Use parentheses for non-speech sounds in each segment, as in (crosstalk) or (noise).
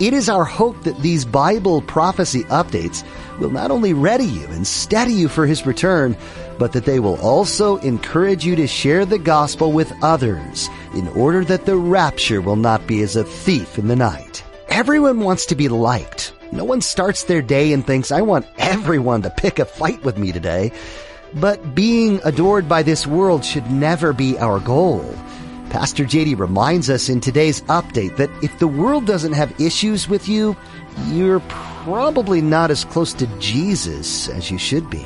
It is our hope that these Bible prophecy updates will not only ready you and steady you for His return, but that they will also encourage you to share the gospel with others in order that the rapture will not be as a thief in the night. Everyone wants to be liked. No one starts their day and thinks, I want everyone to pick a fight with me today. But being adored by this world should never be our goal. Pastor JD reminds us in today's update that if the world doesn't have issues with you, you're probably not as close to Jesus as you should be.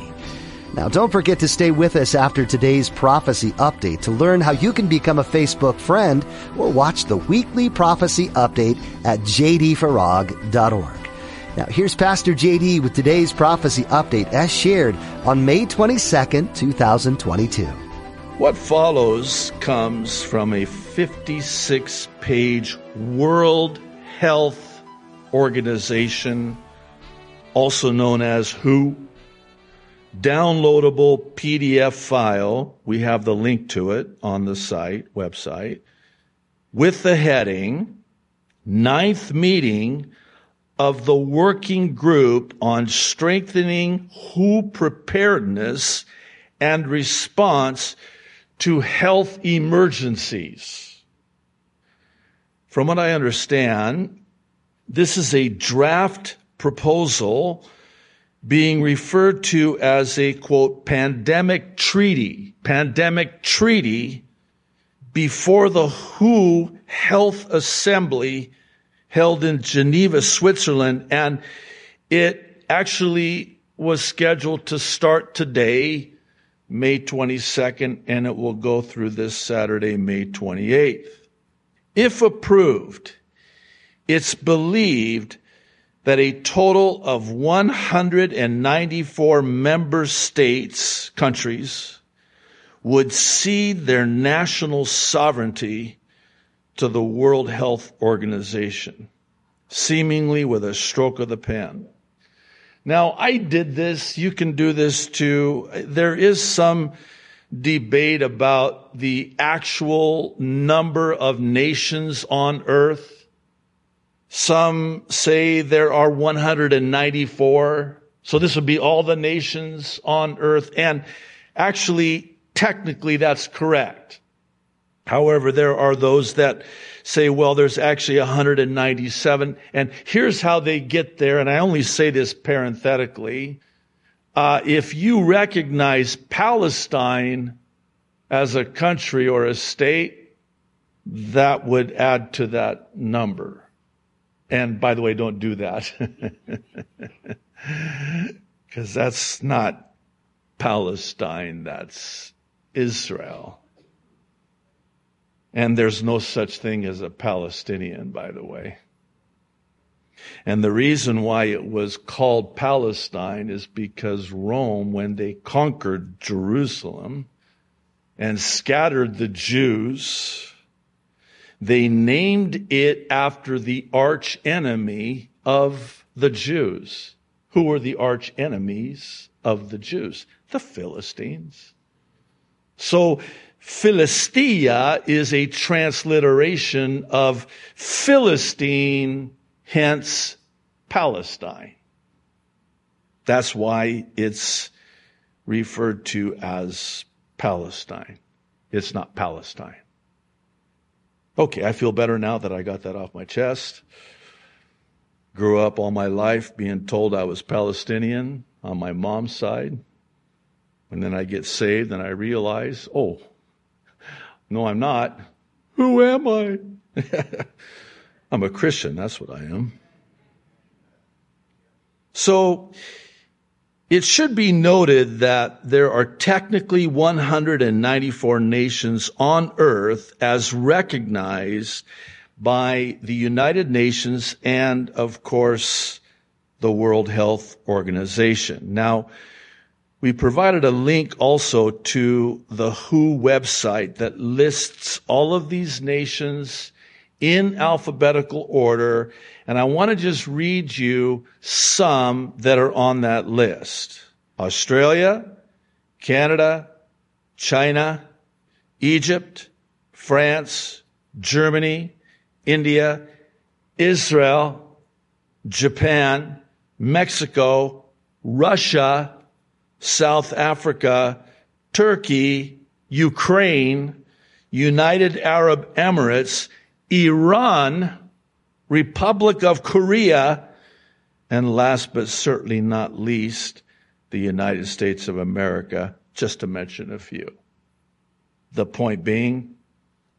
Now, don't forget to stay with us after today's prophecy update to learn how you can become a Facebook friend or watch the weekly prophecy update at jdfarag.org. Now, here's Pastor JD with today's prophecy update as shared on May 22nd, 2022. What follows comes from a 56 page World Health Organization, also known as WHO, downloadable PDF file. We have the link to it on the site, website, with the heading, Ninth Meeting of the Working Group on Strengthening WHO Preparedness and Response to health emergencies. From what I understand, this is a draft proposal being referred to as a quote, pandemic treaty, pandemic treaty before the WHO Health Assembly held in Geneva, Switzerland. And it actually was scheduled to start today May 22nd, and it will go through this Saturday, May 28th. If approved, it's believed that a total of 194 member states, countries, would cede their national sovereignty to the World Health Organization, seemingly with a stroke of the pen. Now, I did this. You can do this too. There is some debate about the actual number of nations on earth. Some say there are 194. So this would be all the nations on earth. And actually, technically, that's correct. However, there are those that say, well, there's actually 197. And here's how they get there. And I only say this parenthetically. Uh, if you recognize Palestine as a country or a state, that would add to that number. And by the way, don't do that. (laughs) Because that's not Palestine, that's Israel. And there's no such thing as a Palestinian, by the way. And the reason why it was called Palestine is because Rome, when they conquered Jerusalem and scattered the Jews, they named it after the arch enemy of the Jews. Who were the arch enemies of the Jews? The Philistines. So Philistia is a transliteration of Philistine, hence Palestine. That's why it's referred to as Palestine. It's not Palestine. Okay, I feel better now that I got that off my chest. Grew up all my life being told I was Palestinian on my mom's side. And then I get saved and I realize, oh, no, I'm not. Who am I? (laughs) I'm a Christian. That's what I am. So, it should be noted that there are technically 194 nations on earth as recognized by the United Nations and, of course, the World Health Organization. Now, we provided a link also to the WHO website that lists all of these nations in alphabetical order. And I want to just read you some that are on that list. Australia, Canada, China, Egypt, France, Germany, India, Israel, Japan, Mexico, Russia, South Africa, Turkey, Ukraine, United Arab Emirates, Iran, Republic of Korea, and last but certainly not least, the United States of America, just to mention a few. The point being,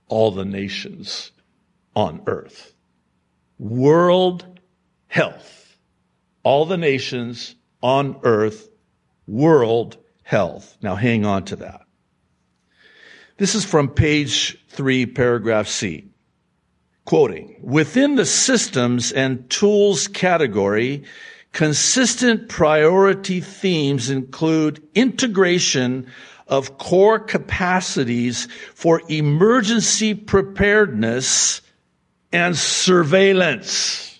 all the nations on earth. World health. All the nations on earth, world health. Now hang on to that. This is from page three, paragraph C. Quoting, within the systems and tools category, consistent priority themes include integration of core capacities for emergency preparedness and surveillance,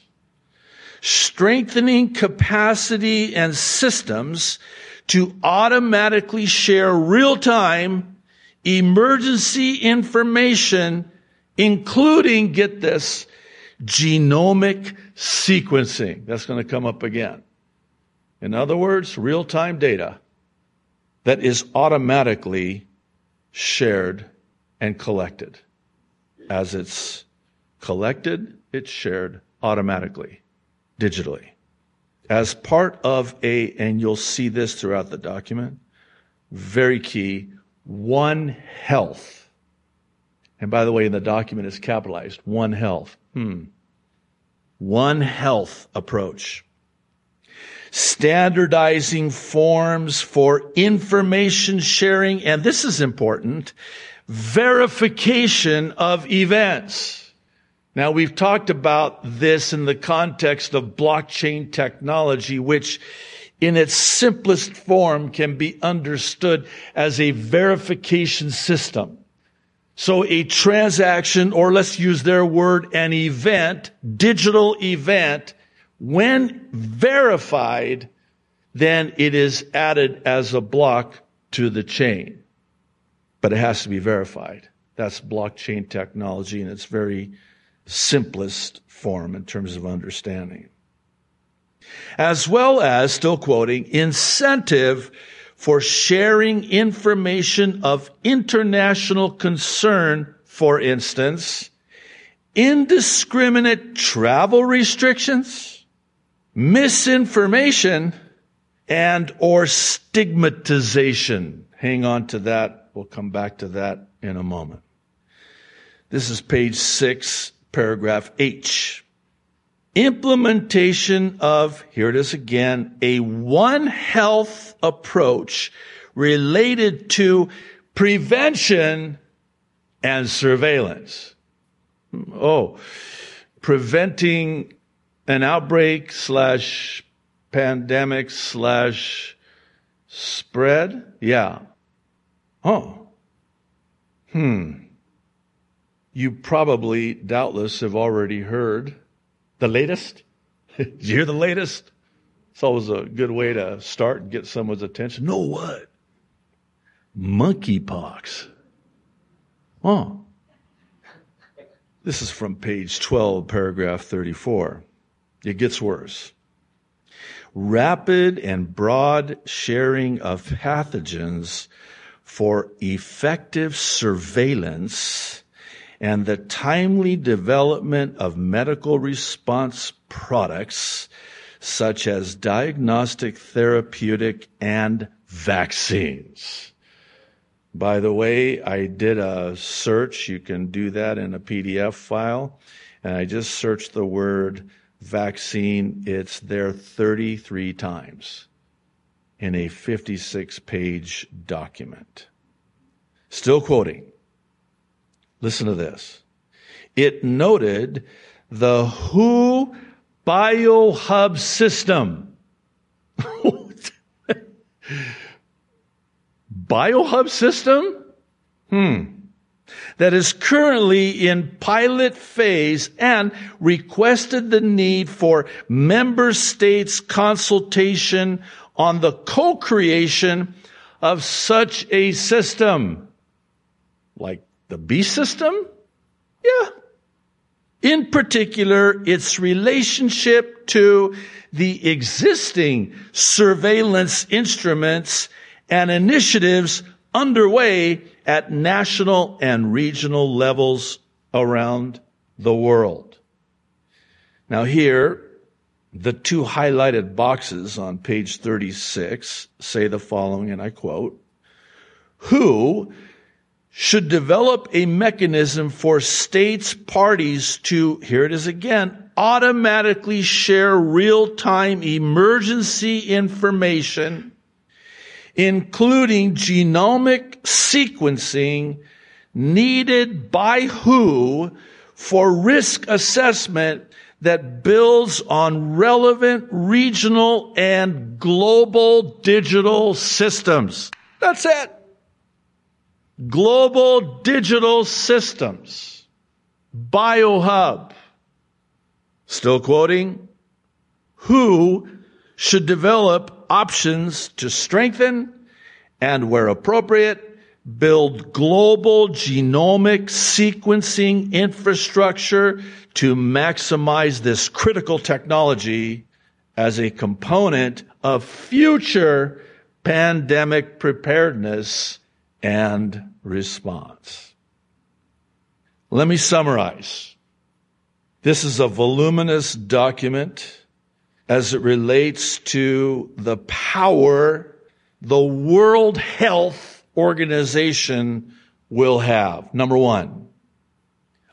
strengthening capacity and systems to automatically share real-time emergency information, including, get this, genomic sequencing. That's going to come up again. In other words, real-time data that is automatically shared and collected. As it's collected, it's shared automatically, digitally. As part of a, and you'll see this throughout the document, very key, One Health. And by the way, in the document is capitalized, One Health. Hmm. One Health approach standardizing forms for information sharing, and this is important, verification of events. Now we've talked about this in the context of blockchain technology, which in its simplest form can be understood as a verification system. So a transaction, or let's use their word, an event, digital event, when verified, then it is added as a block to the chain. But it has to be verified. That's blockchain technology and its very simplest form in terms of understanding. As well as, still quoting, incentive for sharing information of international concern, for instance, indiscriminate travel restrictions, misinformation and or stigmatization. Hang on to that. We'll come back to that in a moment. This is page six, paragraph H. Implementation of, here it is again, a one health approach related to prevention and surveillance. Oh, preventing an outbreak slash pandemic slash spread? Yeah. Oh. Hmm. You probably, doubtless, have already heard the latest. (laughs) Did you hear the latest? It's always a good way to start and get someone's attention. Know what? Monkeypox. Oh. This is from page 12, paragraph 34. It gets worse. Rapid and broad sharing of pathogens for effective surveillance and the timely development of medical response products such as diagnostic, therapeutic, and vaccines. By the way, I did a search. You can do that in a PDF file. And I just searched the word vaccine, it's there 33 times in a 56 page document. Still quoting. Listen to this. it noted the WHO BioHub system. (laughs) BioHub system? Hmm. That is currently in pilot phase and requested the need for member states consultation on the co-creation of such a system. Like the B system? Yeah. In particular, its relationship to the existing surveillance instruments and initiatives underway at national and regional levels around the world. Now here, the two highlighted boxes on page 36 say the following, and I quote, who should develop a mechanism for states parties to, here it is again, automatically share real-time emergency information, including genomic sequencing needed by who for risk assessment that builds on relevant regional and global digital systems. That's it. Global digital systems. Biohub. Still quoting. Who should develop options to strengthen and where appropriate build global genomic sequencing infrastructure to maximize this critical technology as a component of future pandemic preparedness and response. Let me summarize. This is a voluminous document as it relates to the power the World Health Organization will have. Number one,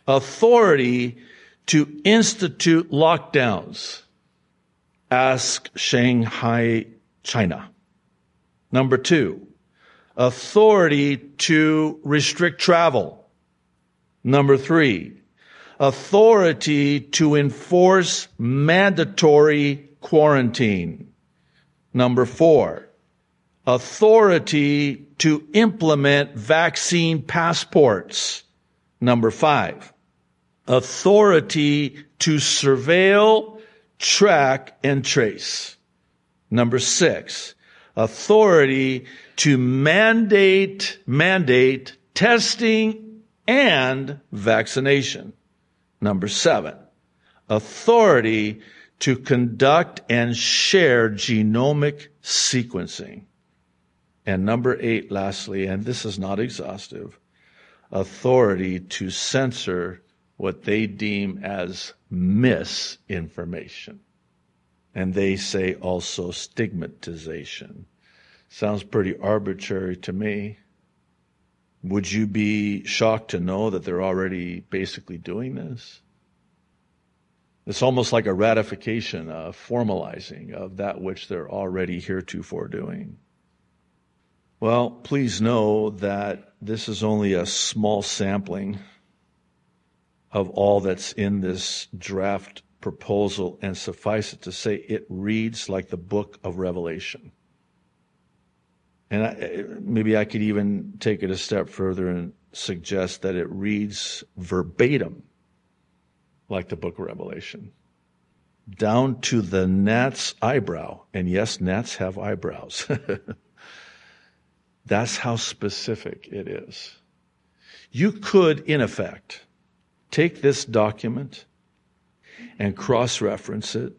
authority to institute lockdowns. Ask Shanghai, China. Number two, authority to restrict travel. Number three, authority to enforce mandatory quarantine. Number four, authority to implement vaccine passports. Number five, authority to surveil, track, and trace. Number six, authority to mandate, mandate testing and vaccination. Number seven, authority to conduct and share genomic sequencing. And number eight, lastly, and this is not exhaustive, authority to censor what they deem as misinformation. And they say also stigmatization. Sounds pretty arbitrary to me. Would you be shocked to know that they're already basically doing this? It's almost like a ratification, a formalizing of that which they're already heretofore doing. Well, please know that this is only a small sampling of all that's in this draft proposal, and suffice it to say, it reads like the book of Revelation. And I, maybe I could even take it a step further and suggest that it reads verbatim like the book of Revelation, down to the gnat's eyebrow. And yes, gnats have eyebrows. (laughs) That's how specific it is. You could, in effect, take this document and cross reference it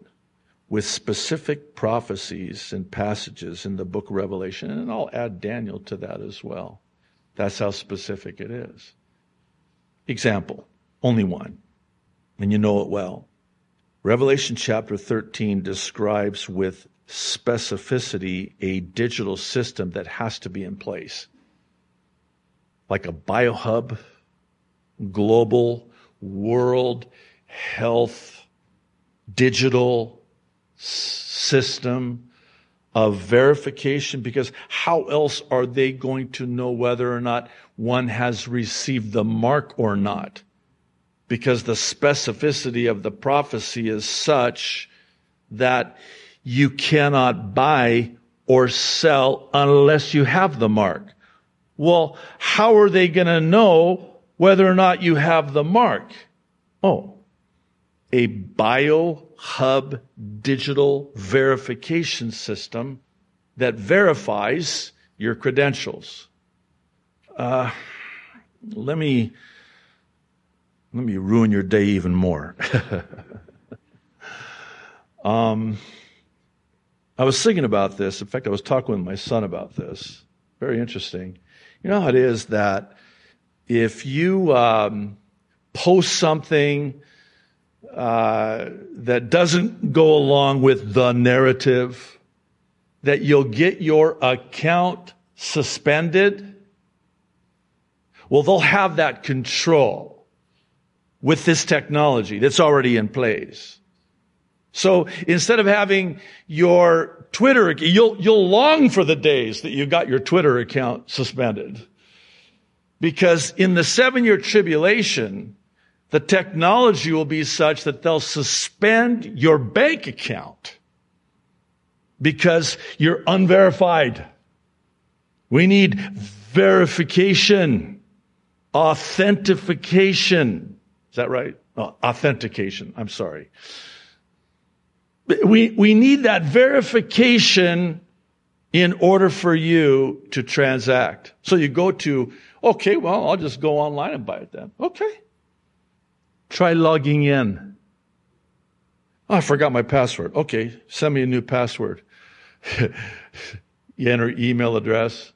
with specific prophecies and passages in the book of Revelation, and I'll add Daniel to that as well. That's how specific it is. Example, only one, and you know it well. Revelation chapter 13 describes with specificity a digital system that has to be in place. Like a biohub, global, world, health, digital system of verification because how else are they going to know whether or not one has received the mark or not? because the specificity of the prophecy is such that you cannot buy or sell unless you have the mark. Well, how are they going to know whether or not you have the mark? Oh, a biohub digital verification system that verifies your credentials. Uh, let me let me ruin your day even more. (laughs) um, I was thinking about this. In fact, I was talking with my son about this. Very interesting. You know how it is that if you um, post something uh, that doesn't go along with the narrative, that you'll get your account suspended. Well, they'll have that control with this technology that's already in place. So instead of having your Twitter, you'll, you'll long for the days that you got your Twitter account suspended. Because in the seven year tribulation, the technology will be such that they'll suspend your bank account because you're unverified. We need verification, authentication. Is that right? Oh, authentication. I'm sorry. We, we need that verification in order for you to transact. So you go to, okay, well, I'll just go online and buy it then. Okay. Try logging in. Oh, I forgot my password. Okay, send me a new password. (laughs) you enter email address.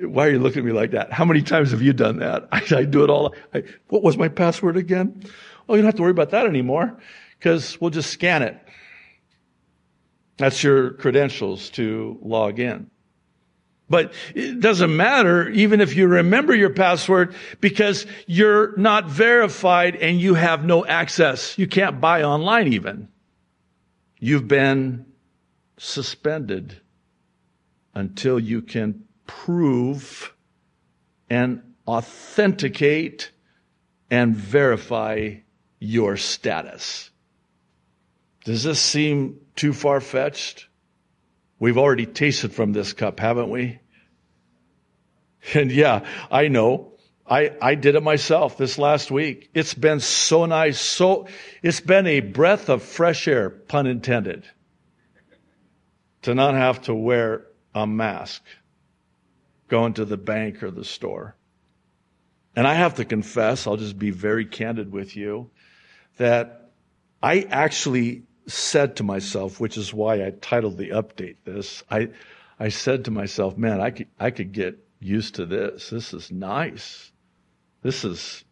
Why are you looking at me like that? How many times have you done that? (laughs) I, I do it all. I, what was my password again? Oh, you don't have to worry about that anymore because we'll just scan it. That's your credentials to log in. But it doesn't matter even if you remember your password because you're not verified and you have no access. You can't buy online even. You've been suspended until you can prove and authenticate and verify your status. Does this seem too far fetched? We've already tasted from this cup, haven't we? And yeah, I know. I, I did it myself this last week. It's been so nice. So, it's been a breath of fresh air, pun intended, to not have to wear a mask going to the bank or the store. And I have to confess, I'll just be very candid with you, that I actually said to myself, which is why I titled the update this, I, I said to myself, man, I could, I could get used to this. This is nice. This is,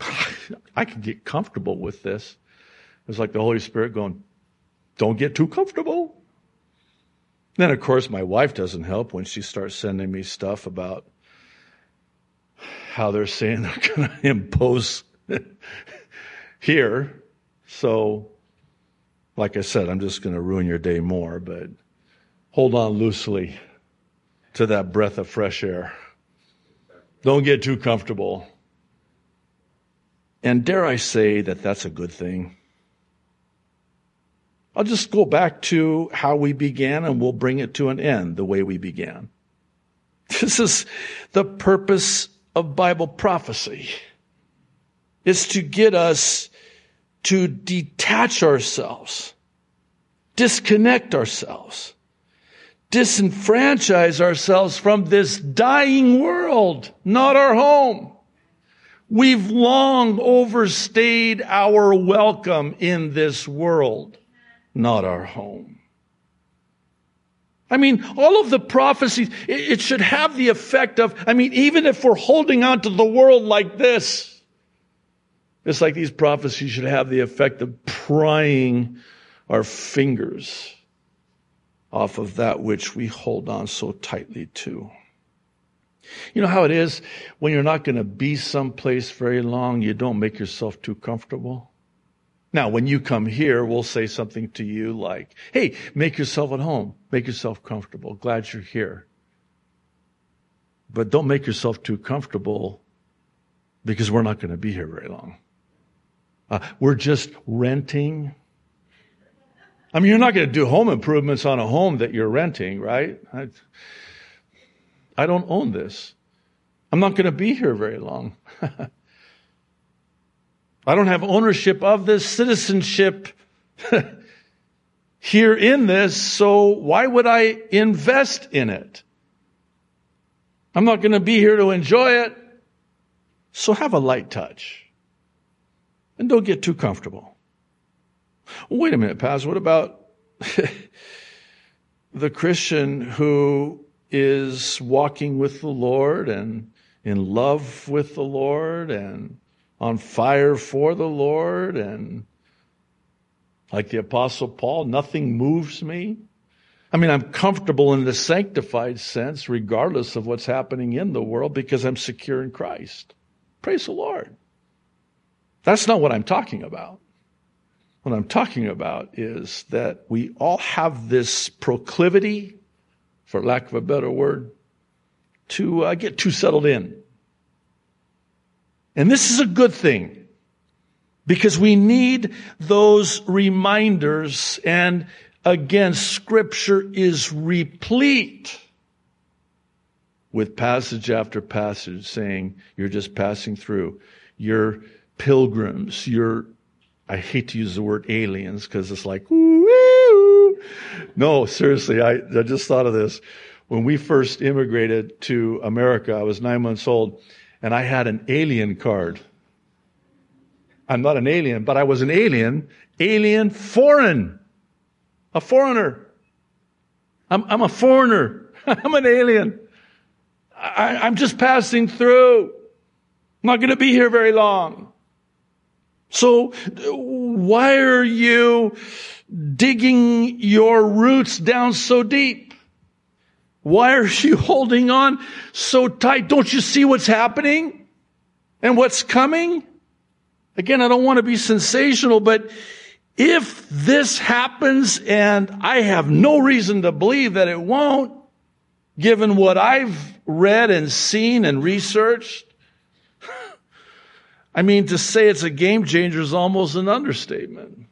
(laughs) I could get comfortable with this. It was like the Holy Spirit going, don't get too comfortable. Then, of course, my wife doesn't help when she starts sending me stuff about how they're saying (laughs) they're going to impose (laughs) here. So like I said, I'm just going to ruin your day more, but hold on loosely to that breath of fresh air. Don't get too comfortable. And dare I say that that's a good thing? I'll just go back to how we began and we'll bring it to an end the way we began. (laughs) This is the purpose of Bible prophecy. It's to get us to detach ourselves, disconnect ourselves, disenfranchise ourselves from this dying world, not our home. We've long overstayed our welcome in this world, not our home. I mean, all of the prophecies, it should have the effect of, I mean, even if we're holding on to the world like this, it's like these prophecies should have the effect of prying our fingers off of that which we hold on so tightly to. You know how it is when you're not going to be someplace very long, you don't make yourself too comfortable. Now, when you come here, we'll say something to you like, Hey, make yourself at home. Make yourself comfortable. Glad you're here. But don't make yourself too comfortable because we're not going to be here very long. Uh, we're just renting. I mean, you're not going to do home improvements on a home that you're renting, right? I, I don't own this. I'm not going to be here very long. (laughs) I don't have ownership of this, citizenship (laughs) here in this, so why would I invest in it? I'm not going to be here to enjoy it. So have a light touch. And don't get too comfortable. Wait a minute, Paz, what about (laughs) the Christian who is walking with the Lord and in love with the Lord and on fire for the Lord and like the apostle Paul, nothing moves me. I mean, I'm comfortable in the sanctified sense, regardless of what's happening in the world, because I'm secure in Christ. Praise the Lord. That's not what I'm talking about. What I'm talking about is that we all have this proclivity, for lack of a better word, to uh, get too settled in. And this is a good thing because we need those reminders. And again, scripture is replete with passage after passage saying you're just passing through. You're pilgrims. You're, I hate to use the word aliens because it's like, no, seriously, I, I just thought of this. When we first immigrated to America, I was nine months old and I had an alien card. I'm not an alien, but I was an alien, alien foreign, a foreigner. I'm, I'm a foreigner. (laughs) I'm an alien. I, am just passing through. I'm not going to be here very long. So why are you digging your roots down so deep? Why are you (laughs) holding on so tight? Don't you see what's happening and what's coming? Again, I don't want to be sensational, but if this happens, and I have no reason to believe that it won't, given what I've read and seen and researched, I mean, to say it's a game changer is almost an understatement.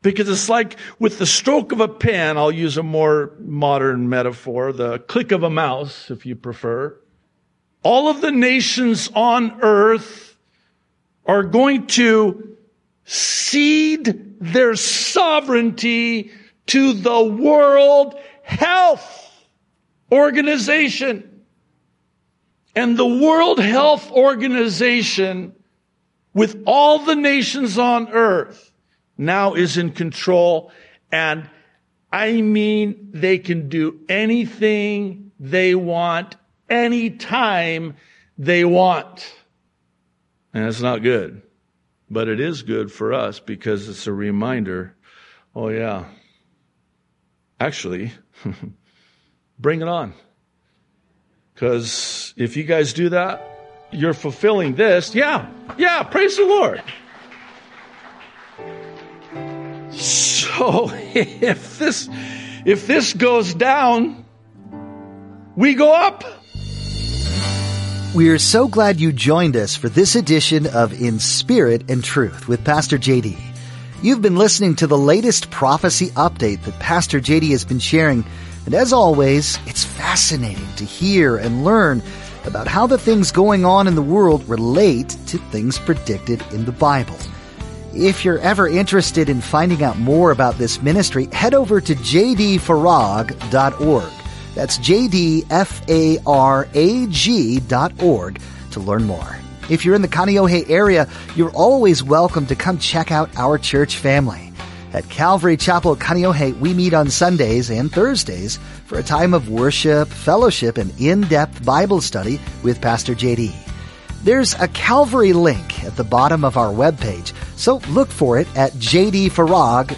Because it's like with the stroke of a pen, I'll use a more modern metaphor, the click of a mouse, if you prefer. All of the nations on earth are going to cede their sovereignty to the World Health Organization. And the World Health Organization, with all the nations on earth, now is in control. And I mean, they can do anything they want, anytime they want. And it's not good. But it is good for us because it's a reminder oh, yeah, actually, (laughs) bring it on. Because if you guys do that, you're fulfilling this. Yeah, yeah, praise the Lord. So (laughs) if this if this goes down, we go up. We are so glad you joined us for this edition of In Spirit and Truth with Pastor JD. You've been listening to the latest prophecy update that Pastor JD has been sharing, and as always, it's fascinating to hear and learn about how the things going on in the world relate to things predicted in the Bible. If you're ever interested in finding out more about this ministry, head over to jdfarag.org. That's J-D-F-A-R-A-G dot org to learn more. If you're in the Kaneohe area, you're always welcome to come check out our church family. At Calvary Chapel Kaneohe, we meet on Sundays and Thursdays for a time of worship, fellowship, and in-depth Bible study with Pastor JD. There's a Calvary link at the bottom of our webpage, so look for it at jdfarag.org.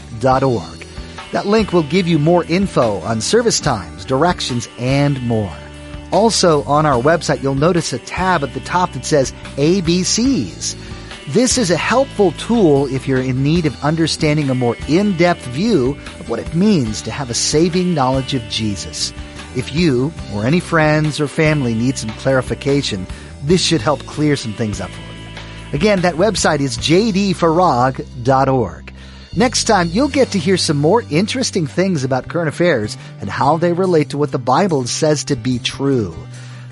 That link will give you more info on service times, directions, and more. Also, on our website, you'll notice a tab at the top that says ABCs. This is a helpful tool if you're in need of understanding a more in-depth view of what it means to have a saving knowledge of Jesus. If you or any friends or family need some clarification, this should help clear some things up for you. Again, that website is jdfarag.org. Next time, you'll get to hear some more interesting things about current affairs and how they relate to what the Bible says to be true.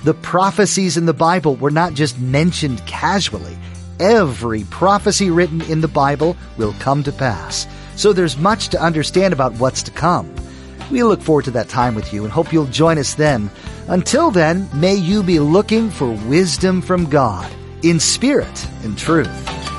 The prophecies in the Bible were not just mentioned casually. Every prophecy written in the Bible will come to pass. So there's much to understand about what's to come. We look forward to that time with you and hope you'll join us then. Until then, may you be looking for wisdom from God in spirit and truth.